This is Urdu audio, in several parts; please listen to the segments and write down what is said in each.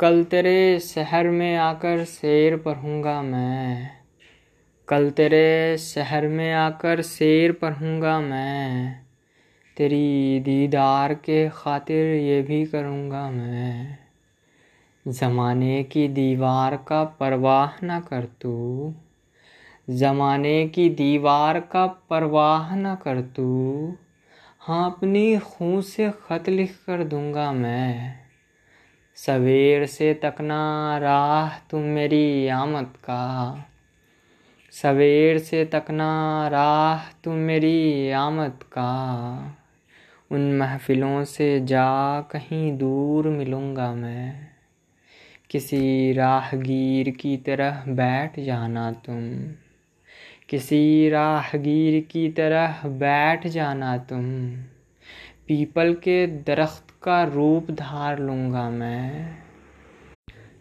کل تیرے شہر میں آ کر شیر پڑھوں گا میں۔ کل تیرے شہر میں آ کر شیر پڑھوں گا میں۔ تیری دیدار کے خاطر یہ بھی کروں گا میں۔ زمانے کی دیوار کا پرواہ نہ کر تو۔ زمانے کی دیوار کا پرواہ نہ کر تو۔ ہاں اپنی خون سے خط لکھ کر دوں گا میں۔ سویر سے تکنا راہ تم میری آمد کا۔ سویر سے تکنا راہ تم میری آمد کا۔ ان محفلوں سے جا کہیں دور ملوں گا میں۔ کسی راہ گیر کی طرح بیٹھ جانا تم۔ کسی راہ گیر کی طرح بیٹھ جانا تم۔ پیپل کے درخت کا روپ دھار لوں گا میں۔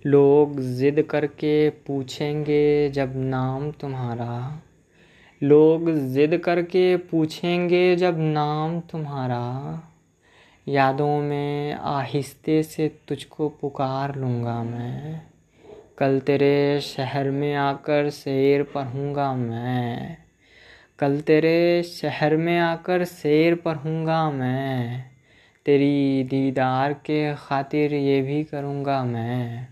لوگ ضد کر کے پوچھیں گے جب نام تمہارا۔ لوگ ضد کر کے پوچھیں گے جب نام تمہارا۔ یادوں میں آہستے سے تجھ کو پکار لوں گا میں۔ کل تیرے شہر میں آ کر شعر پڑھوں گا میں۔ کل تیرے شہر میں آ کر شعر پڑھوں گا میں، تیری دیدار کے خاطر یہ بھی کروں گا میں۔